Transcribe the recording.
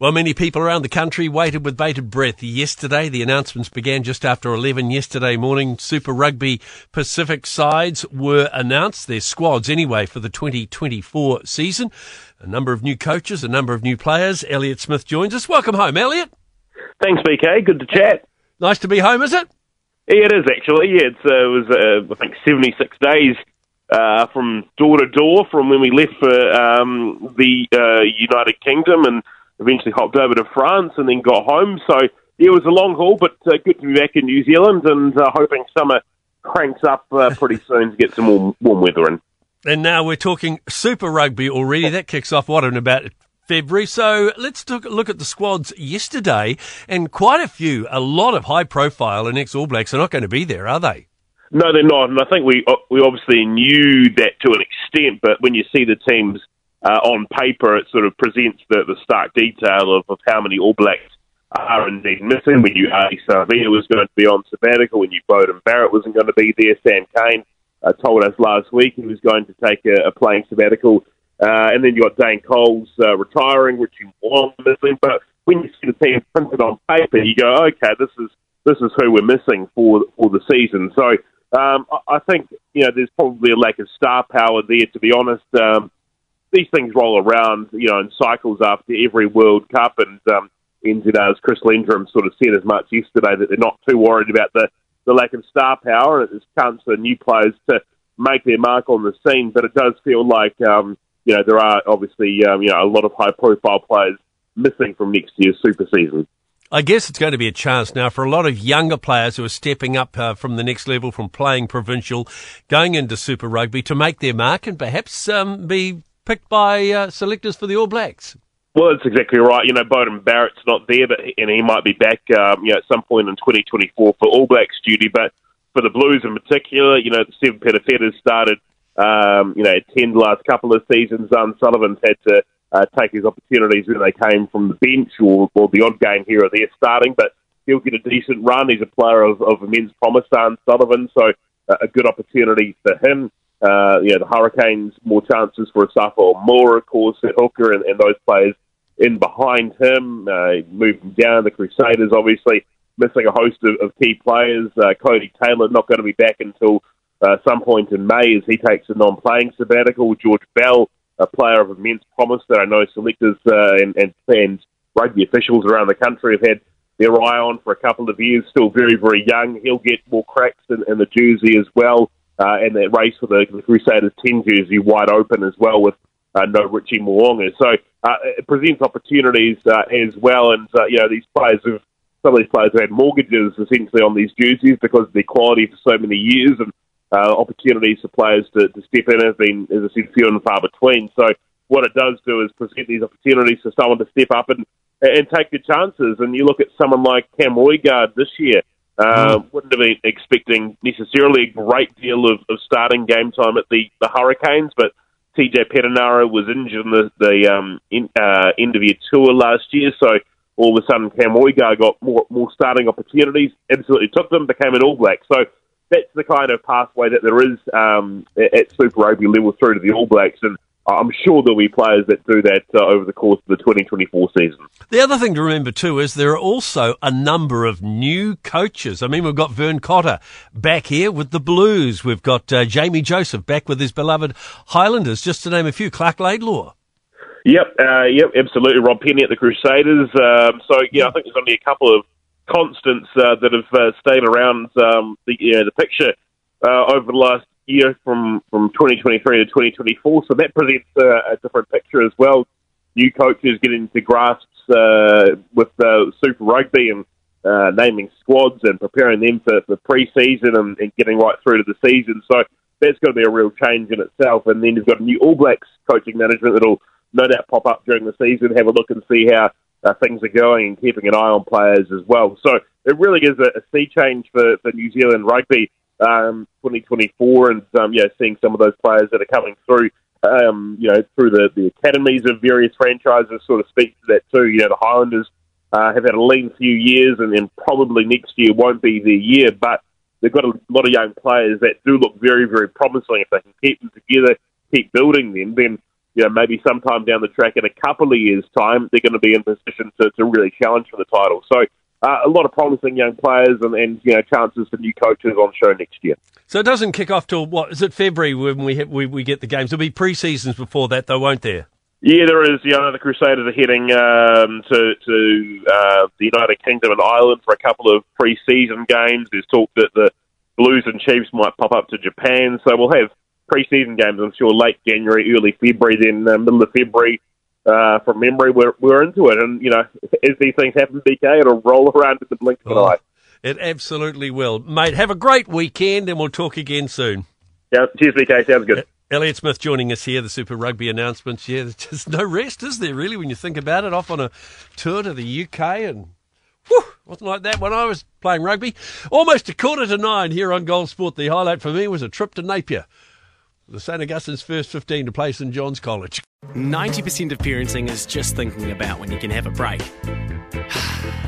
Well, many people around the country waited with bated breath yesterday. The announcements began just after 11 yesterday morning. Super Rugby Pacific sides were announced, their squads anyway, for the 2024 season. A number of new coaches, a number of new players. Elliott Smith joins us. Welcome home, Elliott. Thanks, BK. Good to chat. Nice to be home, is it? Yeah, it is actually. Yeah, it's, uh, it was, uh, I think, 76 days uh, from door to door from when we left for um, the uh, United Kingdom and eventually hopped over to France and then got home. So yeah, it was a long haul, but uh, good to be back in New Zealand and uh, hoping summer cranks up uh, pretty soon to get some warm, warm weather in. And now we're talking Super Rugby already. That kicks off what in about February. So let's look at the squads yesterday, and quite a few, a lot of high profile and ex All Blacks are not going to be there, are they? No, they're not, and I think we uh, we obviously knew that to an extent. But when you see the teams uh, on paper, it sort of presents the, the stark detail of, of how many All Blacks are indeed missing. We knew Ardie Savea was going to be on sabbatical. We knew Beauden Barrett wasn't going to be there. Sam Cane uh, told us last week he was going to take a, a playing sabbatical. Uh, and then you got Dane Coles uh, retiring, Richie Mo'unga missing. But when you see the team printed on paper, you go, okay, this is this is who we're missing for for the season. So um, I, I think you know there's probably a lack of star power there. To be honest, um, these things roll around, you know, in cycles after every World Cup. And um, NZR's Chris Lendrum sort of said as much yesterday that they're not too worried about the, the lack of star power. And It's chance for new players to make their mark on the scene. But it does feel like, um, you know, there are obviously, um, you know, a lot of high profile players missing from next year's super season. I guess it's going to be a chance now for a lot of younger players who are stepping up uh, from the next level, from playing provincial, going into Super Rugby to make their mark and perhaps um, be picked by uh, selectors for the All Blacks. Well, that's exactly right. You know, Beauden Barrett's not there, but and he might be back, um, you know, at some point in 2024 for All Blacks duty. But for the Blues in particular, you know, Stephen Perofeta's started, um, you know, ten last couple of seasons. Um, Sullivan's had to uh, take his opportunities when they came from the bench or, or the odd game here or there starting, but he'll get a decent run. He's a player of, of immense promise, Dan Sullivan, so uh, a good opportunity for him. Uh, you know, the Hurricanes more chances for Asafo Aumua, of course, at hooker and, and those players in behind him, uh, moving down. The Crusaders obviously missing a host of, of key players. Uh, Codie Taylor not going to be back until uh, some point in May as he takes a non-playing sabbatical. George Bell, a player of immense promise that I know selectors uh, and, and rugby officials around the country have had their eye on for a couple of years. Still very, very young. He'll get more cracks in, in the jersey as well uh, and that race for the, the Crusaders 10 jersey wide open as well with uh, no Richie Mo'unga. So uh, it presents opportunities uh, as well. And, uh, you know, these players have, some of these players have had mortgages essentially on these jerseys because of their quality for so many years. And uh, opportunities for players to, to step in have been, as I said, few and far between. So what it does do is present these opportunities for someone to step up and, and take the chances. And you look at someone like Cam Roigard this year. Uh, mm. Wouldn't have been expecting necessarily a great deal of, of starting game time at the, the Hurricanes, but TJ Perenara was injured in the, the um, in, uh, end of year tour last year, so all of a sudden Cam Roigard got more, more starting opportunities, absolutely took them, became an All Black. So that's the kind of pathway that there is um, at Super Rugby level through to the All Blacks, and I'm sure there'll be players that do that uh, over the course of the 2024 season. The other thing to remember too is there are also a number of new coaches. I mean, we've got Vern Cotter back here with the Blues. We've got uh, Jamie Joseph back with his beloved Highlanders, just to name a few. Clark Laidlaw. Yep, uh, yep, absolutely. Rob Penney at the Crusaders. Um, so yeah, I think there's only a couple of constants uh, that have uh, stayed around um, the the picture uh, over the last year from, from 2023 to 2024. So that presents a, a different picture as well. New coaches getting to grasps uh, with uh, Super Rugby and uh, naming squads and preparing them for, the pre-season and, and getting right through to the season. So that's going to be a real change in itself. And then you've got a new All Blacks coaching management that'll no doubt pop up during the season, have a look and see how uh, things are going and keeping an eye on players as well. So it really is a, a sea change for, for New Zealand rugby um, 2024, and um, yeah, seeing some of those players that are coming through, um, you know, through the, the academies of various franchises, sort of speaks to that too. You know, the Highlanders uh, have had a lean few years, and then probably next year won't be their year, but they've got a lot of young players that do look very, very promising. If they can keep them together, keep building them, then you know, maybe sometime down the track in a couple of years' time, they're going to be in position to, to really challenge for the title. So uh, a lot of promising young players and, and you know chances for new coaches on show next year. So it doesn't kick off till what is it February when we we, we get the games? There'll be pre seasons before that, though, won't there? Yeah, there is. You know, the Crusaders are heading um, to to uh, the United Kingdom and Ireland for a couple of pre-season games. There's talk that the Blues and Chiefs might pop up to Japan, so we'll have pre-season games. I'm sure late January, early February, then uh, middle of February. Uh, from memory, we're we're into it, and you know, as these things happen, BK, it'll roll around in the blink of an Oh. eye. It absolutely will, mate. Have a great weekend, and we'll talk again soon. Yeah, cheers, BK. Sounds good. Elliott Smith joining us here, the Super Rugby announcements. Yeah, there's just no rest, is there, really, when you think about it? Off on a tour to the UK and. Whew, wasn't like that when I was playing rugby. Almost a quarter to nine here on Gold Sport. The highlight for me was a trip to Napier. The St. Augustine's first 15 to play St. John's College. 90% of parenting is just thinking about when you can have a break.